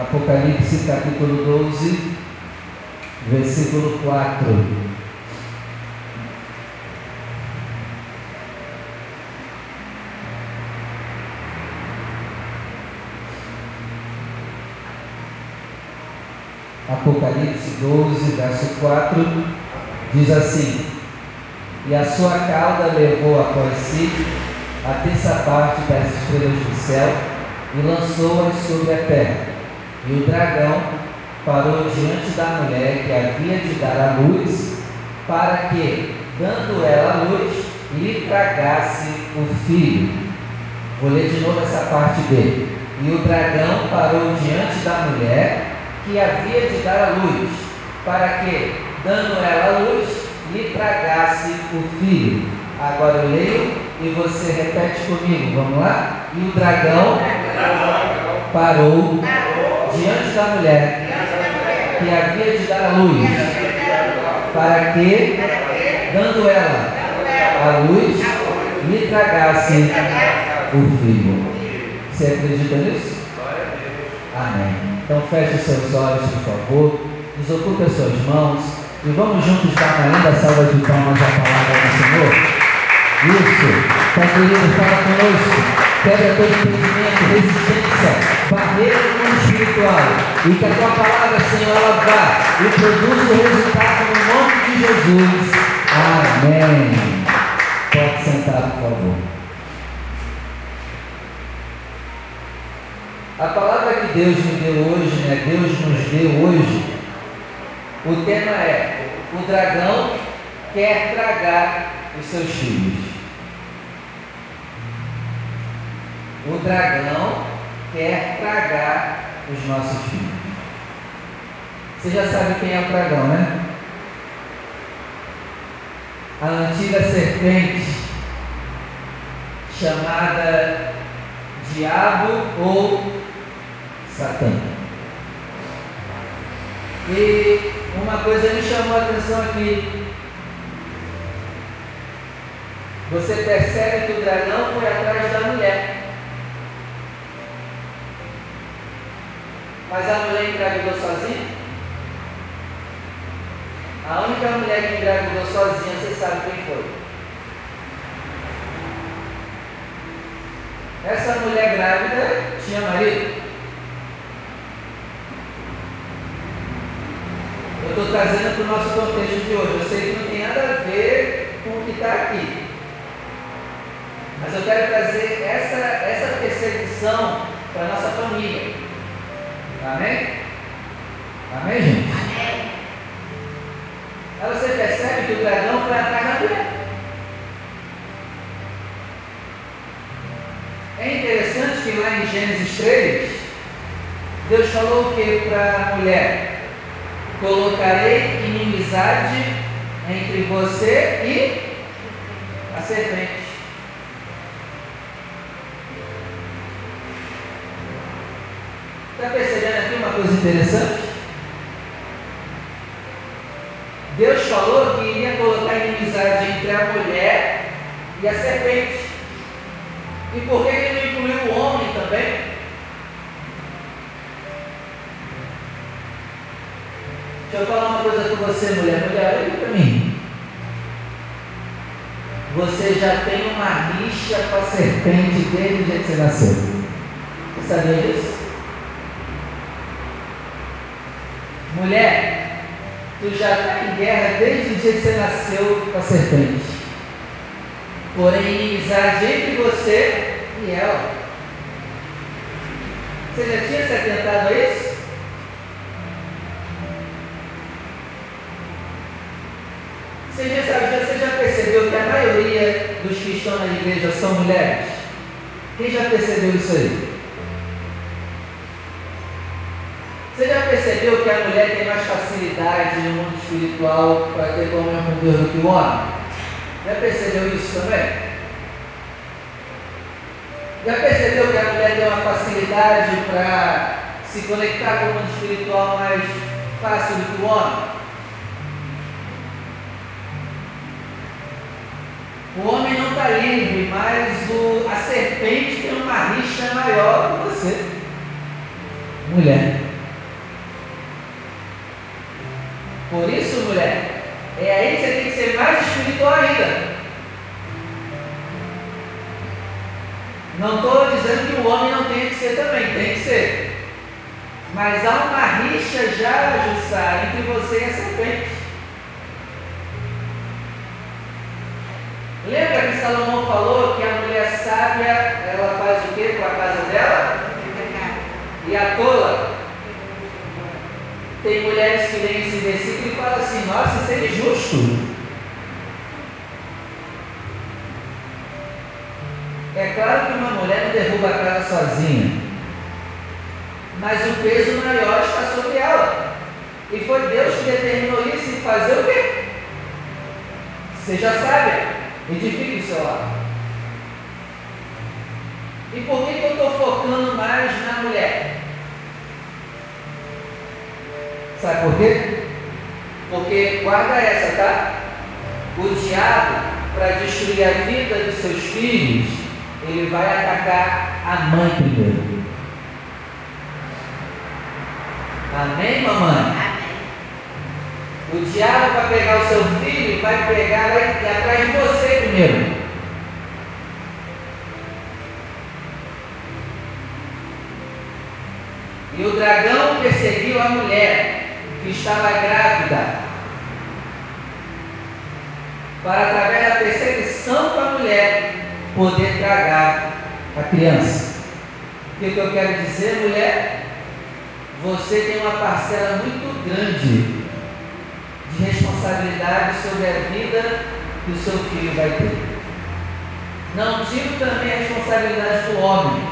Apocalipse capítulo 12, versículo 4. Apocalipse 12, verso 4, diz assim: E a sua cauda levou após si a terça parte das estrelas do céu e lançou-as sobre a terra. E o dragão parou diante da mulher que havia de dar a luz, para que, dando ela a luz, lhe tragasse o filho. Vou ler de novo essa parte dele. E o dragão parou diante da mulher que havia de dar a luz, para que, dando ela a luz, lhe tragasse o filho. Agora eu leio e você repete comigo, vamos lá? E o dragão parou diante da mulher que havia de dar a luz, para que, dando ela a luz, lhe tragasse o filho. Você acredita nisso? Amém. Então feche seus olhos, por favor. Desocupe as suas mãos. E vamos juntos dar uma linda salva de palmas à palavra do Senhor. Isso. Pai querido, fala conosco. Quebra todo impedimento, resistência, barreira no espiritual. E que a tua palavra, Senhor, ela vá e produza o resultado no nome de Jesus. Amém. Pode sentar, por favor. A palavra que Deus me deu hoje, né? Deus nos deu hoje. O tema é: o dragão quer tragar os seus filhos. O dragão quer tragar os nossos filhos. Você já sabe quem é o dragão, né? A antiga serpente chamada diabo ou Satã. E uma coisa me chamou a atenção aqui. Você percebe que o dragão foi atrás da mulher. Mas a mulher engravidou sozinha? A única mulher que engravidou sozinha, você sabe quem foi? Essa mulher grávida tinha marido? Eu estou trazendo para o nosso contexto de hoje. Eu sei que não tem nada a ver com o que está aqui. Mas eu quero trazer essa, essa percepção para a nossa família. Amém? Amém, gente? Amém. Aí você percebe que o dragão foi atrás da mulher. É interessante que lá em Gênesis 3, Deus falou o que para a mulher? Colocarei inimizade entre você e a serpente. Interessante? Deus falou que iria colocar inimizade entre a mulher e a serpente. E por que ele não incluiu o homem também? Deixa eu falar uma coisa com você, mulher. Mulher, olha para mim. Você já tem uma rixa com a serpente desde o dia que você nasceu. Você sabia disso? Mulher, tu já está em guerra desde o dia que você nasceu com a serpente. Porém, inimizade entre você e ela. Você já tinha se atentado a isso? Você já, você já percebeu que a maioria dos que estão na igreja são mulheres? Quem já percebeu isso aí? Percebeu que a mulher tem mais facilidade no mundo espiritual para ter comunhão com Deus do que o homem? Já percebeu isso também? Já percebeu que a mulher tem uma facilidade para se conectar com o mundo espiritual mais fácil do que o homem? O homem não está livre, mas o, a serpente tem uma rixa maior que você. Mulher. Por isso, mulher, é aí que você tem que ser mais espiritual ainda. Não estou dizendo que o homem não tem que ser também, tem que ser. Mas há uma rixa já, Jussá, entre você e a serpente. Lembra que Salomão falou que a mulher sábia, ela faz o que com a casa dela? E a tola? Tem mulheres que leem esse versículo e falam assim, nossa, isso é injusto. É claro que uma mulher não derruba a casa sozinha, mas o peso maior está sobre ela. E foi Deus que determinou isso e fazer o quê? Seja sábia, edifique o seu lado. E por que, que eu estou focando mais na mulher? Sabe por quê? Porque, guarda essa, tá? O diabo, para destruir a vida dos seus filhos, ele vai atacar a mãe primeiro. Amém, mamãe? O diabo vai pegar o seu filho e vai pegar vai atrás de você primeiro. E o dragão perseguiu a mulher estava grávida, para através da perseguição com a mulher poder tragar a criança. O que eu quero dizer, mulher? Você tem uma parcela muito grande de responsabilidade sobre a vida que o seu filho vai ter. Não digo também a responsabilidade do homem,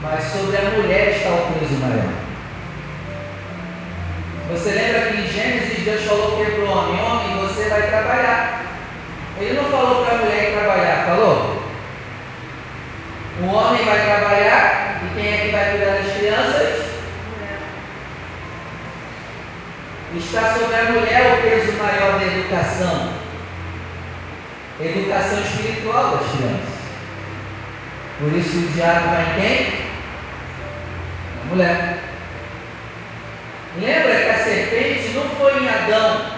mas sobre a mulher está o peso maior. Você lembra que em Gênesis Deus falou que para o homem: Homem, você vai trabalhar. Ele não falou para a mulher trabalhar, falou? O homem vai trabalhar e quem é que vai cuidar das crianças? Está sobre a mulher o peso maior da educação. Educação espiritual das crianças. Por isso o diabo vai em quem? Na mulher. Lembra que a serpente não foi em Adão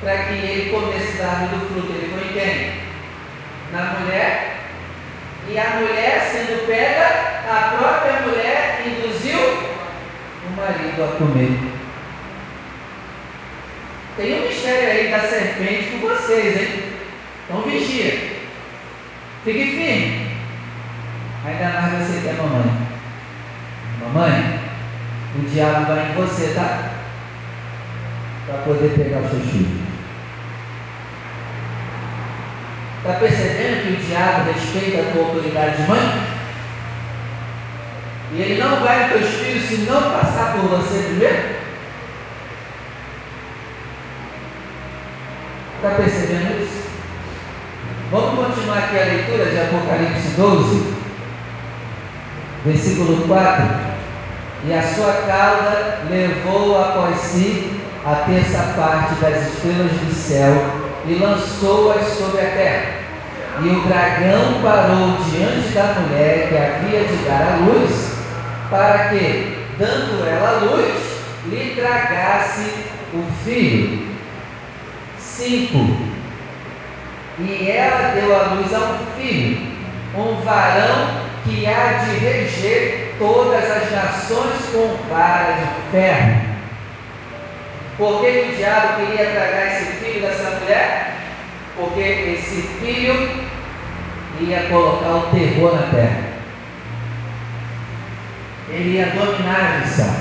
para que ele comesse da árvore do fruto, ele foi em quem? Na mulher e a mulher sendo pega, a própria mulher induziu o marido a comer. Tem um mistério aí da serpente com vocês, hein? Então vigia. Fique firme. Ainda mais você que é mamãe. Mamãe, o diabo vai em você, tá? Para poder pegar os seus filhos. Está percebendo que o diabo respeita a tua autoridade de mãe? E ele não vai nos teus filhos se não passar por você primeiro? Está percebendo isso? Vamos continuar aqui a leitura de Apocalipse 12, versículo 4. E a sua cauda levou após si a terça parte das estrelas do céu e lançou-as sobre a terra. E o dragão parou diante da mulher que havia de dar a luz, para que, dando ela a luz, lhe tragasse o filho. 5. E ela deu a luz a um filho, um varão que há de reger todas as nações com vara de ferro por que, o diabo queria tragar esse filho dessa mulher? Porque esse filho ia colocar o terror na terra. Ele ia dominar a missão.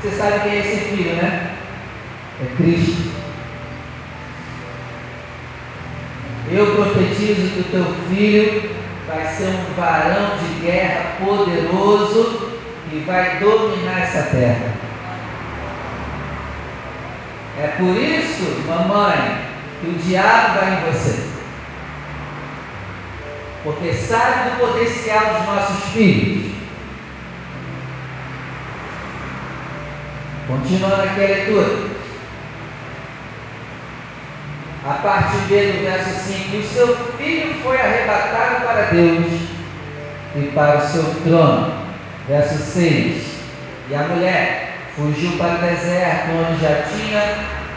Você sabe quem é esse filho, né? É Cristo. Eu profetizo que o teu filho vai ser um varão de guerra poderoso e vai dominar essa terra. É por isso, mamãe, que o diabo vai em você. Porque sabe do potencial dos nossos filhos. Continuando aqui a leitura. A parte B do verso 5: O seu filho foi arrebatado para Deus e para o seu trono. Verso 6: E a mulher fugiu para o deserto, onde já tinha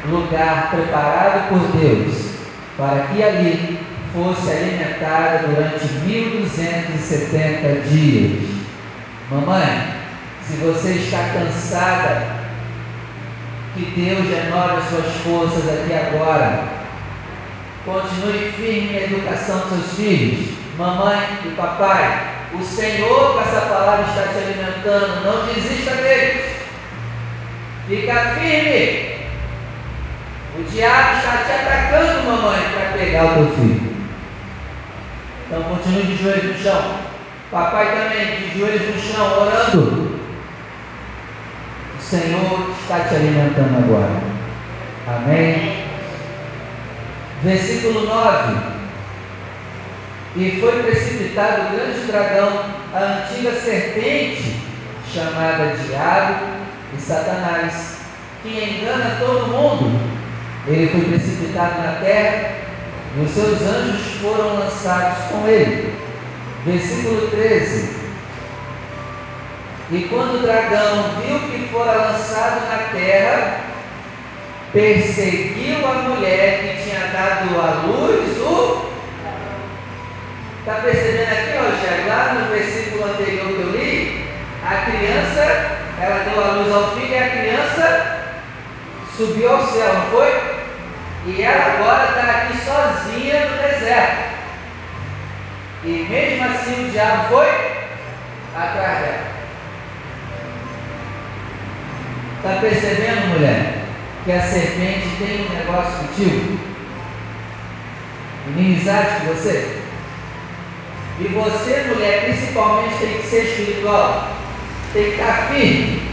lugar preparado por Deus, para que ali fosse alimentada durante 1270 dias. Mamãe, se você está cansada, que Deus renove suas forças aqui agora. Continue firme na educação dos seus filhos, mamãe e papai. O Senhor, com essa palavra, está te alimentando. Não desista deles. Fica firme. O diabo está te atacando, mamãe, para pegar o teu filho. Então continue de joelhos no chão. Papai também, de joelhos no chão, orando. O Senhor está te alimentando agora. Amém? Versículo 9. E foi precipitado o grande dragão, a antiga serpente, chamada Diabo e Satanás, que engana todo mundo. Ele foi precipitado na terra e os seus anjos foram lançados com ele. Versículo 13. E quando o dragão viu que fora lançado na terra, perseguiu a mulher que tinha dado à luz o Está percebendo aqui, Rogério? Lá no versículo anterior que eu li, a criança, ela deu a luz ao filho e a criança subiu ao céu, não foi? E ela agora está aqui sozinha no deserto. E mesmo assim o diabo foi atrás dela. Está percebendo, mulher, que a serpente tem um negócio contigo? Inimizade com você? E você, mulher, principalmente tem que ser espiritual, tem que estar firme.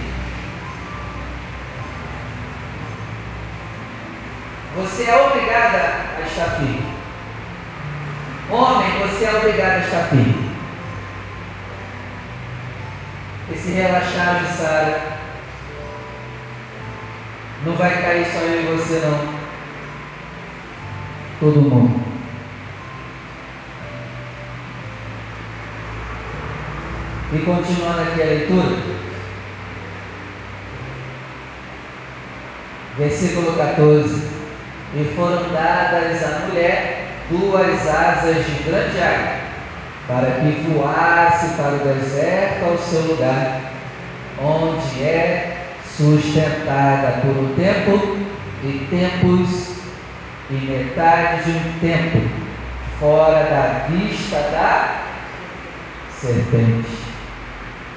Você é obrigada a estar firme. Homem, você é obrigado a estar firme. Esse relaxar de Sara não vai cair só eu você não. Todo mundo. E continuando aqui a leitura, versículo 14: E foram dadas à mulher duas asas de grande águia, para que voasse para o deserto ao seu lugar, onde é sustentada por um tempo e tempos e metade de um tempo, fora da vista da serpente.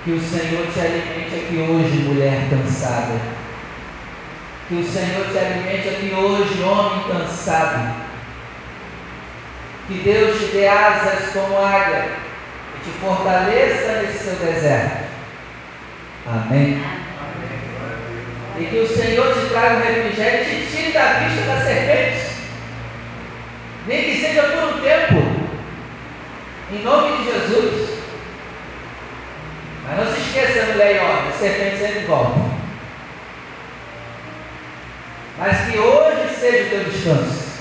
Que o Senhor te alimente aqui hoje, mulher cansada. Que o Senhor te alimente aqui hoje, homem cansado. Que Deus te dê asas como águia e te fortaleça nesse seu deserto. Amém. E que o Senhor te traga um refrigério e te tire da vista da serpente. Nem que seja por um tempo. Em nome de Jesus. Mas não se esqueça, mulher e homem, a serpente sempre volta. Mas que hoje seja o teu descanso.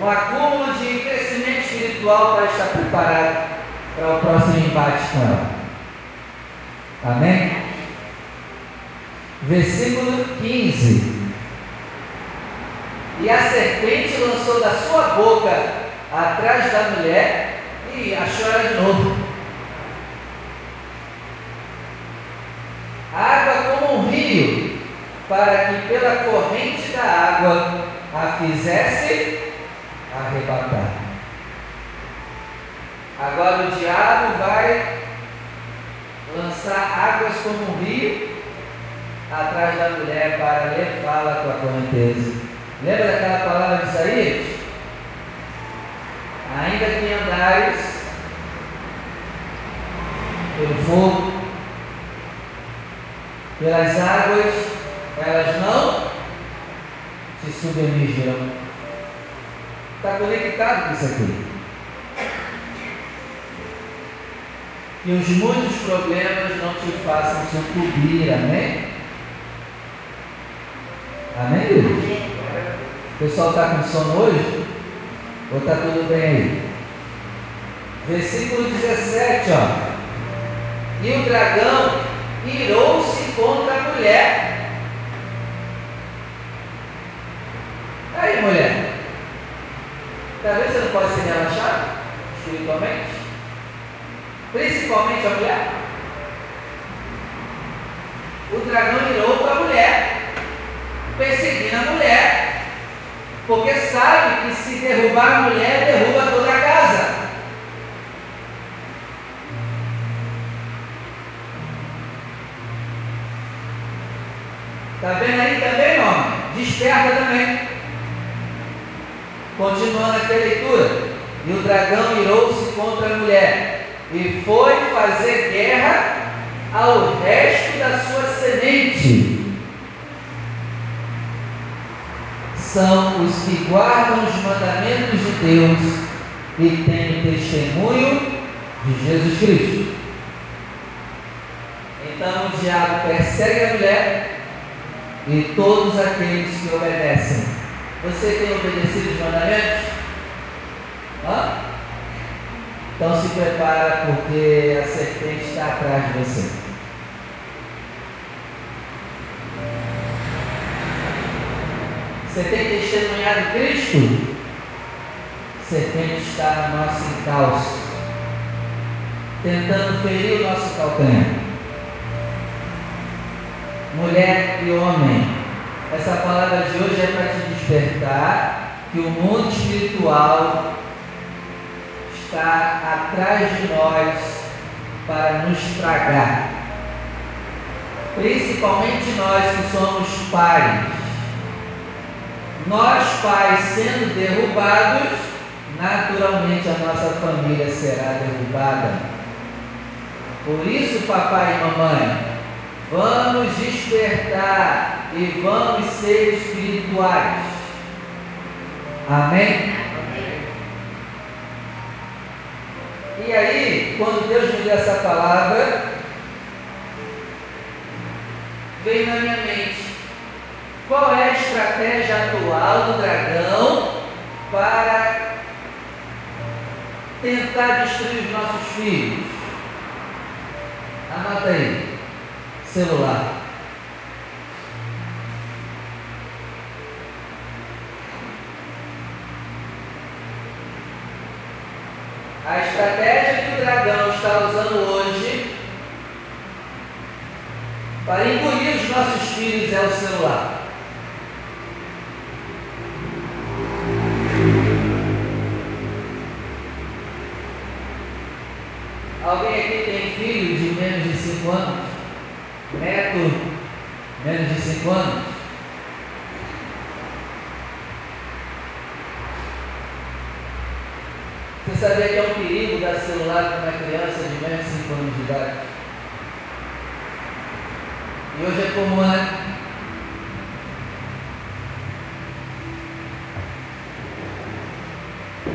Um acúmulo de crescimento espiritual para estar preparado para o próximo embate com ela. Amém? Versículo 15. E a serpente lançou da sua boca atrás da mulher e achou ela de novo. água como um rio, para que pela corrente da água a fizesse arrebatar. Agora o diabo vai lançar águas como um rio atrás da mulher para levá-la com a correnteza. Lembra daquela palavra de Isaías? Ainda que andares pelo fogo, pelas águas, elas não se submergirão. Está conectado com isso aqui. Que os muitos problemas não te façam sucumbir, amém? Amém, Luiz? O pessoal está com sono hoje? Ou está tudo bem aí? Versículo 17, ó. E o dragão irou-se contra a mulher. Aí, mulher, talvez você não pode ser relaxado espiritualmente, principalmente a mulher. O dragão irou para a mulher, perseguindo a mulher, porque sabe que se derrubar a mulher, derruba toda a casa. Está vendo aí também, homem? Desperta também. Continuando aqui a leitura. E o dragão irou-se contra a mulher e foi fazer guerra ao resto da sua semente. São os que guardam os mandamentos de Deus e têm o testemunho de Jesus Cristo. Então o diabo persegue a mulher e todos aqueles que obedecem. Você tem obedecido os mandamentos? Hã? Então se prepara porque a serpente está atrás de você. Você tem testemunhado Cristo? Serpente está no nosso encalço, tentando ferir o nosso calcanhar mulher e homem. Essa palavra de hoje é para te despertar que o mundo espiritual está atrás de nós para nos tragar. Principalmente nós que somos pais. Nós, pais, sendo derrubados, naturalmente a nossa família será derrubada. Por isso, papai e mamãe, Vamos despertar e vamos ser espirituais. Amém? E aí, quando Deus me deu essa palavra, veio na minha mente qual é a estratégia atual do dragão para tentar destruir os nossos filhos. Anota aí celular. A estratégia que o dragão está usando hoje para engolir os nossos filhos é o celular. Alguém aqui tem filho de menos de 5 anos? neto menos de 5 anos? Você sabia que é um perigo dar celular para uma criança de menos de 5 anos de idade? E hoje é comum, né?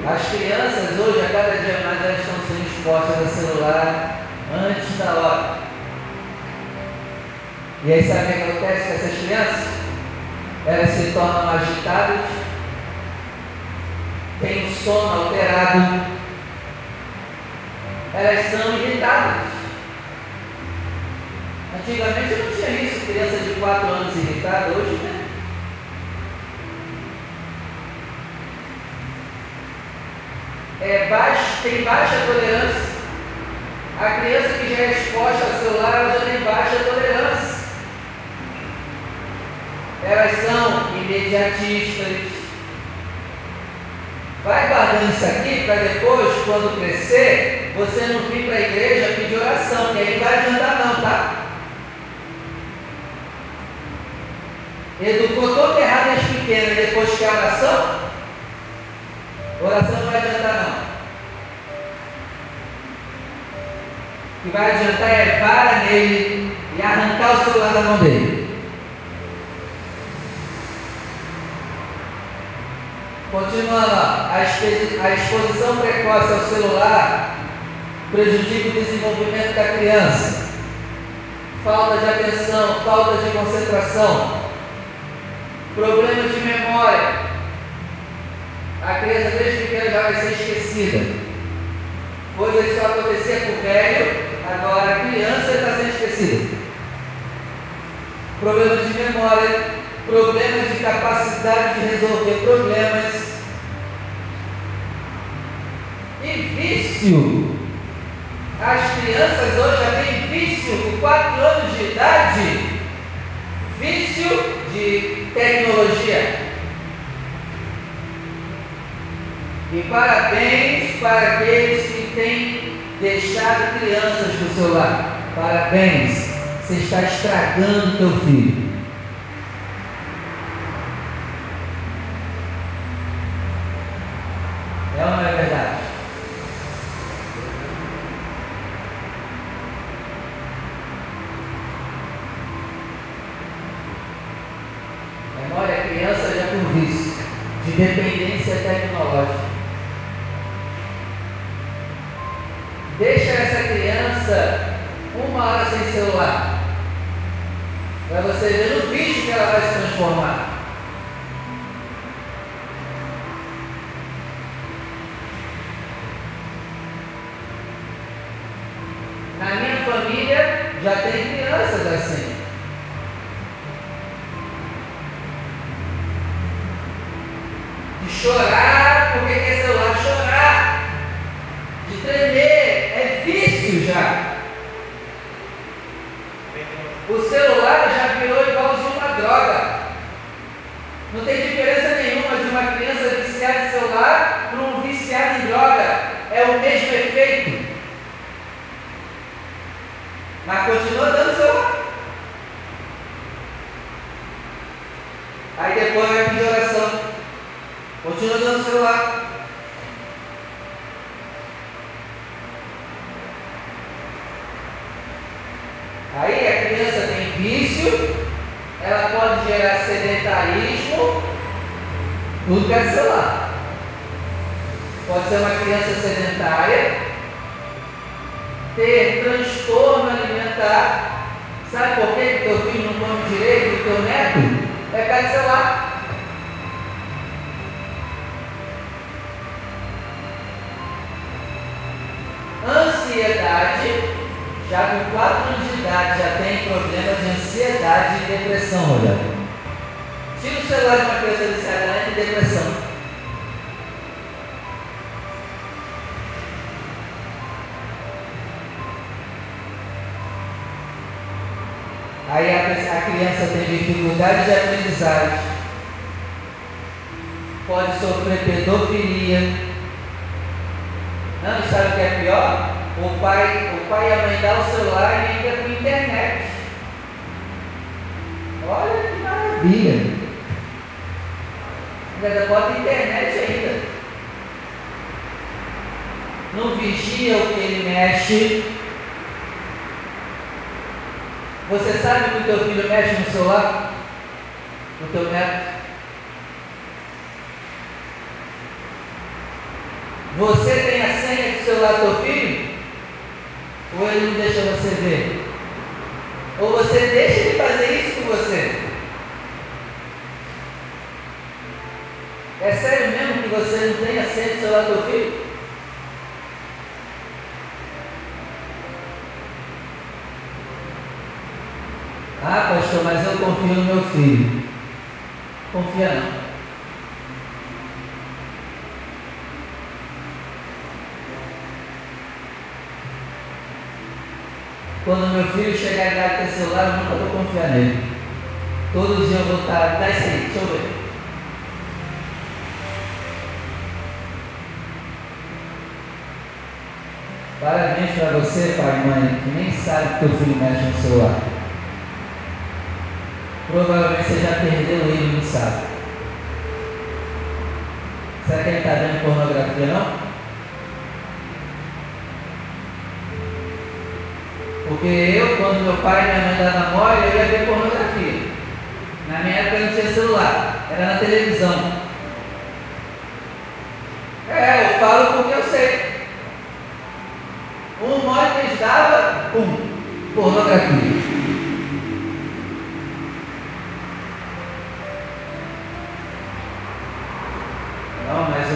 As crianças hoje, a cada dia mais, elas estão sendo expostas a celular antes da hora. E aí sabe o que acontece com essas crianças? Elas se tornam agitadas, têm o sono alterado, elas são irritadas. Antigamente não tinha isso, criança de 4 anos irritada, hoje tem. É baixo, tem baixa tolerância. A criança que já é exposta ao celular ela já tem baixa tolerância elas são imediatistas. Vai guardando isso aqui para depois, quando crescer, você não vir para a igreja pedir oração, que aí não vai adiantar não, tá? Educou todo errado desde pequena e depois quer oração? Oração não vai adiantar não. O que vai adiantar é vara nele e arrancar o celular da mão dele. Continuando, a exposição precoce ao celular prejudica o desenvolvimento da criança. Falta de atenção, falta de concentração, problemas de memória. A criança desde pequena já vai ser esquecida. Coisas só acontecia com o velho, agora a criança está sendo esquecida. problemas de memória, problemas de capacidade de resolver problemas. Vício. As crianças hoje já têm vício com 4 anos de idade. Vício de tecnologia. E parabéns para aqueles que têm deixado crianças no celular. Parabéns, você está estragando teu filho. É ou não é verdade? Memória é criança já por vício, de dependência tecnológica. Deixa essa criança uma hora sem celular. Para você ver no bicho que ela vai se transformar. Na minha família já tem crianças assim. De chorar porque quer celular, chorar. De tremer, é vício já. O celular já virou igualzinho uma droga. Não tem diferença nenhuma de uma criança viciada em celular para um viciado em droga. É o mesmo efeito. Mas continua dando celular. Aí depois vai pedir oração. Continua dando celular. Aí a criança tem vício, ela pode gerar sedentarismo, tudo que é celular. Pode ser uma criança sedentária, ter transtorno alimentar. Sabe por que o teu filho não come direito e o teu neto? É de celular. Ansiedade já com 4 anos de idade, já tem problemas de ansiedade e depressão, Rogério. Tira o celular de uma criança viciada, ela entra em depressão. Aí a, a criança tem dificuldade de aprendizagem, pode sofrer pedofilia. Não, sabe o que é pior? o pai, o pai e a mãe dá o celular e ainda com internet. Olha que maravilha! Ainda bota internet ainda. Não vigia o que ele mexe. Você sabe que o teu filho mexe no celular? O teu neto? Você tem a senha do celular do teu filho? Ou ele não deixa você ver? Ou você deixa ele fazer isso com você? É sério mesmo que você não tem acesso ao celular do filho? Ah, pastor, mas eu confio no meu filho. Confia não. Quando meu filho chegar em casa ter celular, eu nunca vou confiar nele. Todos os dias eu vou estar, dá isso aí, deixa eu ver. Parabéns para você, pai e mãe, que nem sabe que teu filho mexe no celular. Provavelmente você já perdeu ele não sabe. Será que ele está vendo pornografia não? Porque eu, quando meu pai e minha mãe davam mole, eu ia ver pornografia. Na minha época não tinha celular, era na televisão. É, eu falo porque eu sei. Um mole que eles davam, pum, pornografia.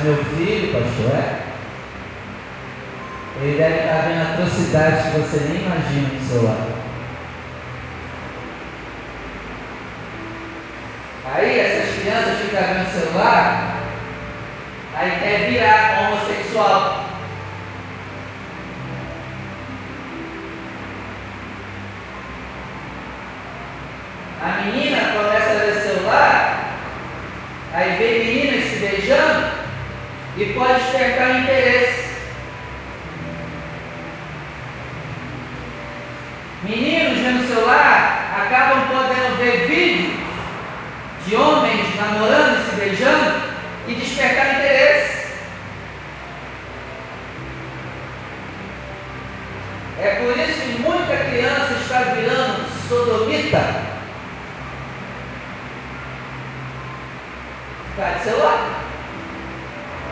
Meu filho, pastor, é ele deve estar vendo atrocidades que você nem imagina no celular. Aí essas crianças ficam vendo celular, aí quer virar homossexual. A menina começa a ver celular, aí vê meninas se beijando e pode despertar interesse. Meninos vendo celular acabam podendo ver vídeos de homens namorando e se beijando e despertar interesse. É por isso que muita criança está virando sodomita. Celular.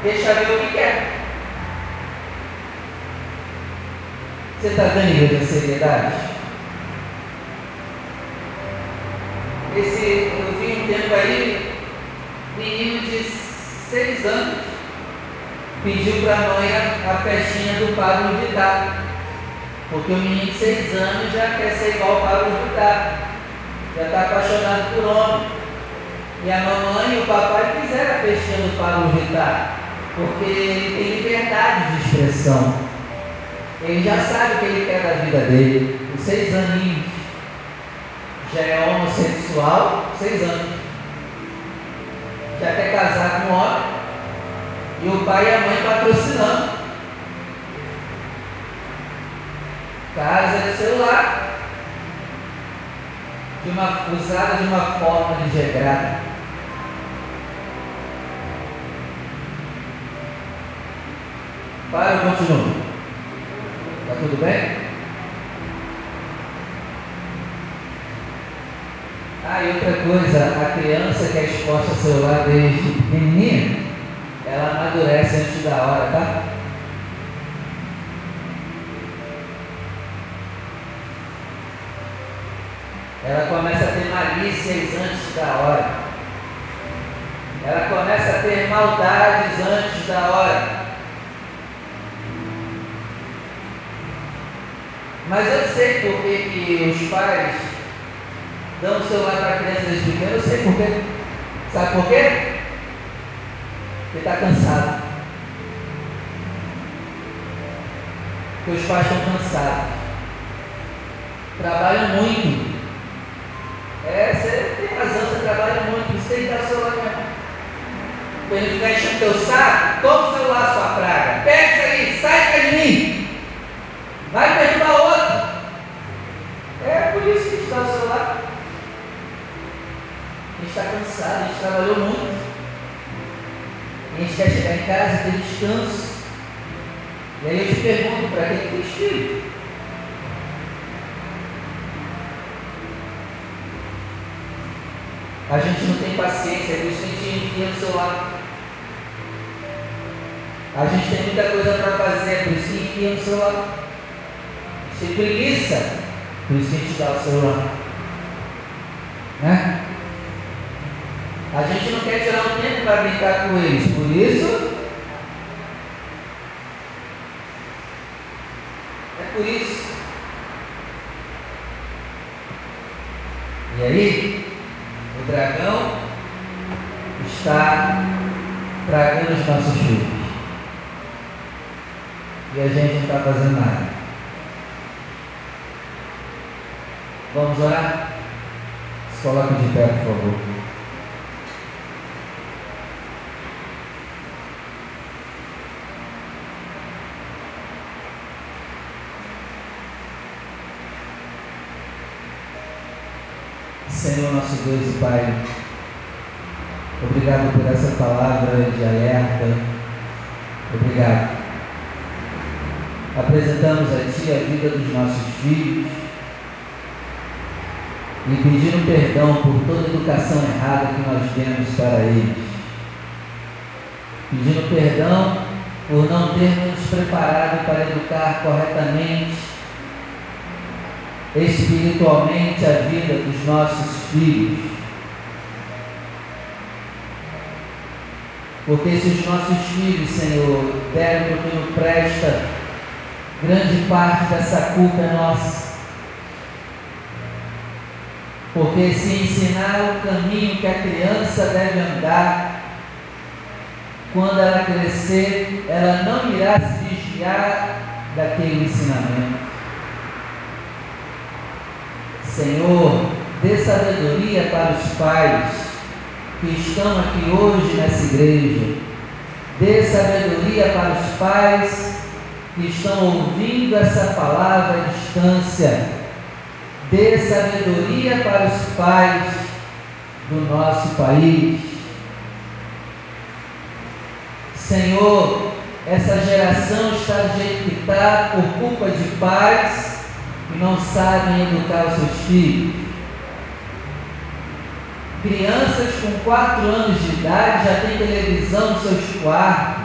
Deixa ver o que quer. Você está vendo a seriedade? Esse, eu vi um tempo aí, menino de seis anos pediu para a mãe a, festinha do Pablo Vittar. Porque o menino de seis anos já quer ser igual ao Pablo Vittar. Já está apaixonado por homem. E a mamãe e o papai fizeram a festinha do Pablo Vittar. Porque ele tem liberdade de expressão. Ele já sabe o que ele quer da vida dele. Com seis aninhos já é homossexual, seis anos. Já quer casar com um homem e o pai e a mãe patrocinando. Casa de celular, de uma, usada de uma forma de Para, eu continuo. Está tudo bem? Ah, e outra coisa, a criança que é exposta ao celular desde pequenininha, ela amadurece antes da hora, tá? Ela começa a ter malícias antes da hora. Ela começa a ter maldades antes da hora. Mas eu sei porque que os pais dão o celular para a criança desde pequeno, eu sei por quê. Sabe por quê? Porque está cansado. Porque os pais estão cansados. Trabalham muito. É, você tem razão, você trabalha muito, você tem que dar o celular mesmo. Quando ele ficar enchendo teu saco, toma o celular, sua praga. Pega isso aí, sai de mim. Vai perturbar outro. É por isso que a gente dá o celular gente está cansado, a gente trabalhou muito. A gente quer chegar em casa e ter descanso. E aí eu te pergunto, para que tem filho? A gente não tem paciência, que a gente enfia no celular. A gente tem muita coisa para fazer, por isso que enfia no celular. A gente tem preguiça, por isso que a gente dá o celular. Né? A gente não quer tirar um tempo para brincar com eles, por isso. É por isso. E aí, o dragão está tragando os nossos filhos. E a gente não está fazendo nada. Vamos orar? Se coloque de pé, por favor. Senhor nosso Deus e Pai, obrigado por essa palavra de alerta. Obrigado. Apresentamos a Ti a vida dos nossos filhos e pedindo perdão por toda educação errada que nós demos para eles. Pedindo perdão por não termos nos preparado para educar corretamente espiritualmente a vida dos nossos filhos. Porque se os nossos filhos, Senhor, deram o que não presta, grande parte dessa culpa é nossa. Porque se ensinar o caminho que a criança deve andar, quando ela crescer, ela não irá se desviar daquele ensinamento. Senhor, dê sabedoria para os pais que estão aqui hoje nessa igreja. Dê sabedoria para os pais que estão ouvindo essa palavra à distância. Dê sabedoria para os pais do nosso país. Senhor, essa geração está do jeito que está por culpa de pais que não sabem educar os seus filhos. Crianças com 4 anos de idade já têm televisão nos seus quartos.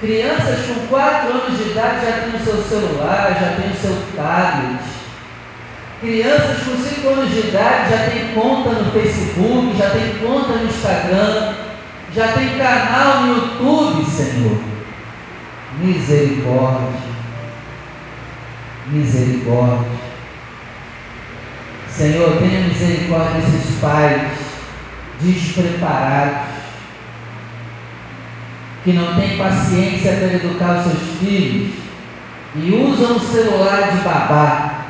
Crianças com 4 anos de idade já têm o seu celular, já têm o seu tablet. Crianças com 5 anos de idade já têm conta no Facebook, já têm conta no Instagram já tem canal no YouTube, Senhor. Misericórdia. Misericórdia. Senhor, tenha misericórdia desses pais despreparados, que não têm paciência para educar os seus filhos e usam o celular de babá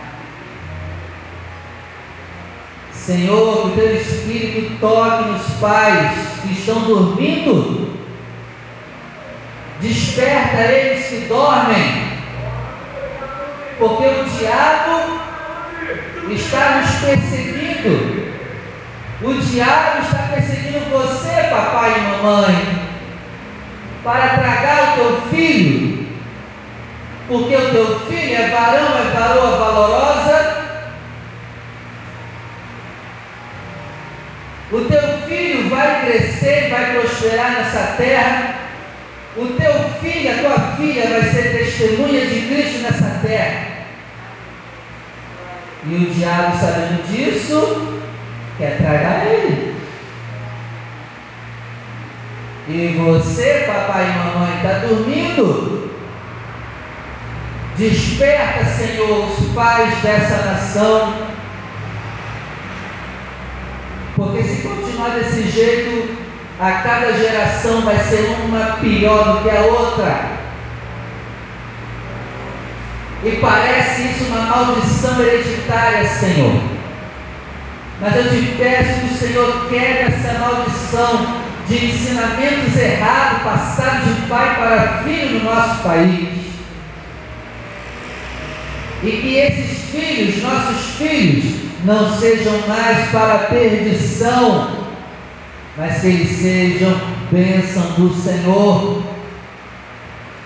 Senhor, que o teu Espírito toque nos pais que estão dormindo. Desperta eles que dormem. Porque o diabo está nos perseguindo. O diabo está perseguindo você, papai e mamãe, para tragar o teu filho. Porque o teu filho é varão, é varoa valorosa O teu filho vai crescer, vai prosperar nessa terra. O teu filho, a tua filha vai ser testemunha de Cristo nessa terra. E o diabo, sabendo disso, quer tragar ele. E você, papai e mamãe, está dormindo? Desperta, Senhor, os pais dessa nação porque se continuar desse jeito, a cada geração vai ser uma pior do que a outra. E parece isso uma maldição hereditária, Senhor. Mas eu te peço que o Senhor quebre essa maldição de ensinamentos errados passados de pai para filho no nosso país. E que esses filhos, nossos filhos, não sejam mais para perdição, mas que eles sejam bênção do Senhor.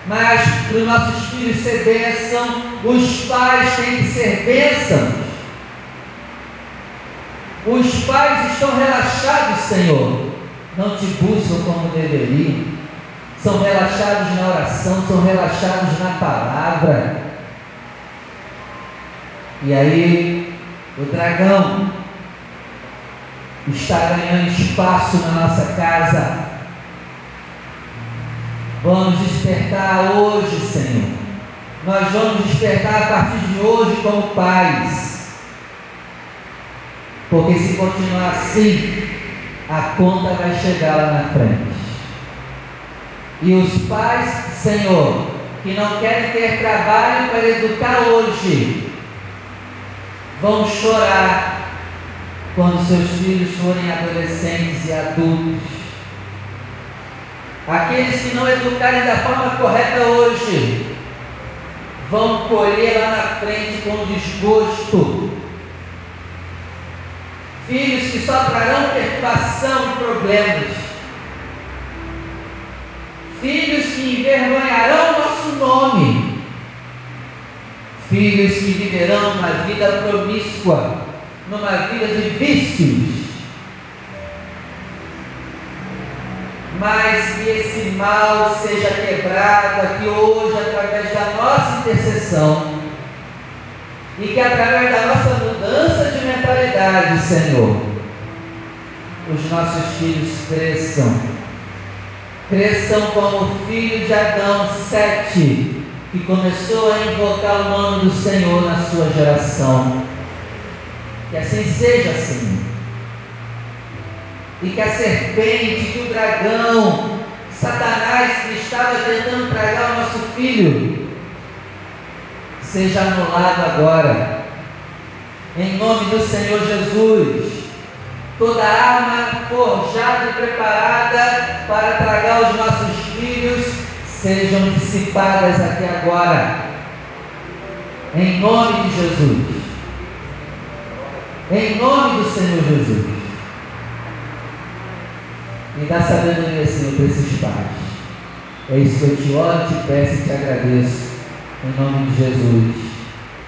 Mas para os nossos filhos ser bênção, os pais têm que ser bênçãos. Os pais estão relaxados, Senhor, não te buscam como deveriam, são relaxados na oração, são relaxados na palavra. E aí o dragão está ganhando espaço na nossa casa. Vamos despertar hoje, Senhor. Nós vamos despertar a partir de hoje como pais. Porque se continuar assim, a conta vai chegar lá na frente. E os pais, Senhor, que não querem ter trabalho para educar hoje, vão chorar quando seus filhos forem adolescentes e adultos. Aqueles que não educarem da forma correta hoje vão colher lá na frente com desgosto. Filhos que só trarão perturbação e problemas. Filhos que envergonharão nosso nome filhos que viverão uma vida promíscua, numa vida de vícios. Mas que esse mal seja quebrado aqui hoje através da nossa intercessão. E que através da nossa mudança de mentalidade, Senhor, os nossos filhos cresçam. Cresçam como filho de Adão, sete que começou a invocar o nome do Senhor na sua geração. Que assim seja, Senhor. E que a serpente, que o dragão, Satanás que estava tentando tragar o nosso filho, seja anulado agora. Em nome do Senhor Jesus. Toda arma forjada e preparada para tragar os nossos filhos sejam dissipadas aqui agora. Em nome de Jesus. Em nome do Senhor Jesus. E dá sabedoria, Senhor, para esses pais. É isso que eu te oro, te peço e te agradeço. Em nome de Jesus.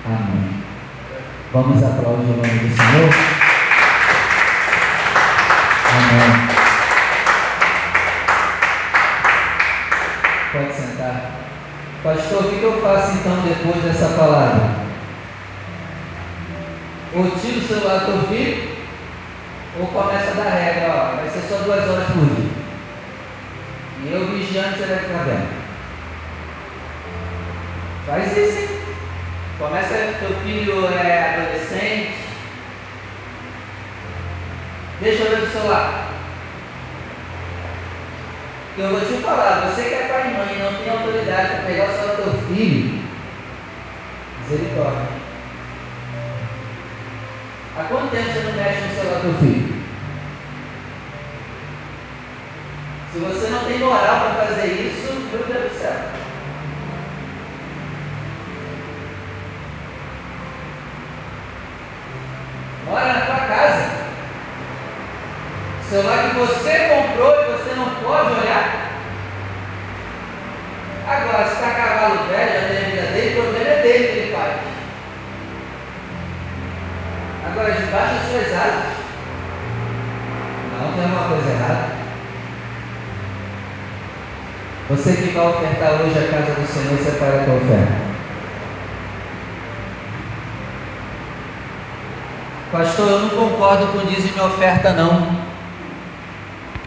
Amém. Vamos aplaudir o nome do Senhor. Amém. Pode sentar. Pastor, o que eu faço então depois dessa palavra? Ou tiro o celular do teu filho, ou começa a dar regra, ó, vai ser só duas horas por dia. E eu vigiando, você vai ficar vendo. Faz isso, hein? Começa, teu filho é adolescente. Deixa eu ver o celular. Eu vou te falar, você que é pai e mãe não tem autoridade para pegar o celular do teu filho, misericórdia. Há quanto tempo você não mexe no celular do filho? Se você não tem moral para fazer isso, meu Deus do céu. Mora na tua casa. Celular que você comprou e você não pode olhar. Agora, se está cavalo velho, já tem a vida dele, o problema é dele Agora, debaixo das suas asas, não tem alguma coisa errada. Você que vai ofertar hoje a casa do Senhor, separa a tua oferta. Pastor, eu não concordo com dízimo e oferta não.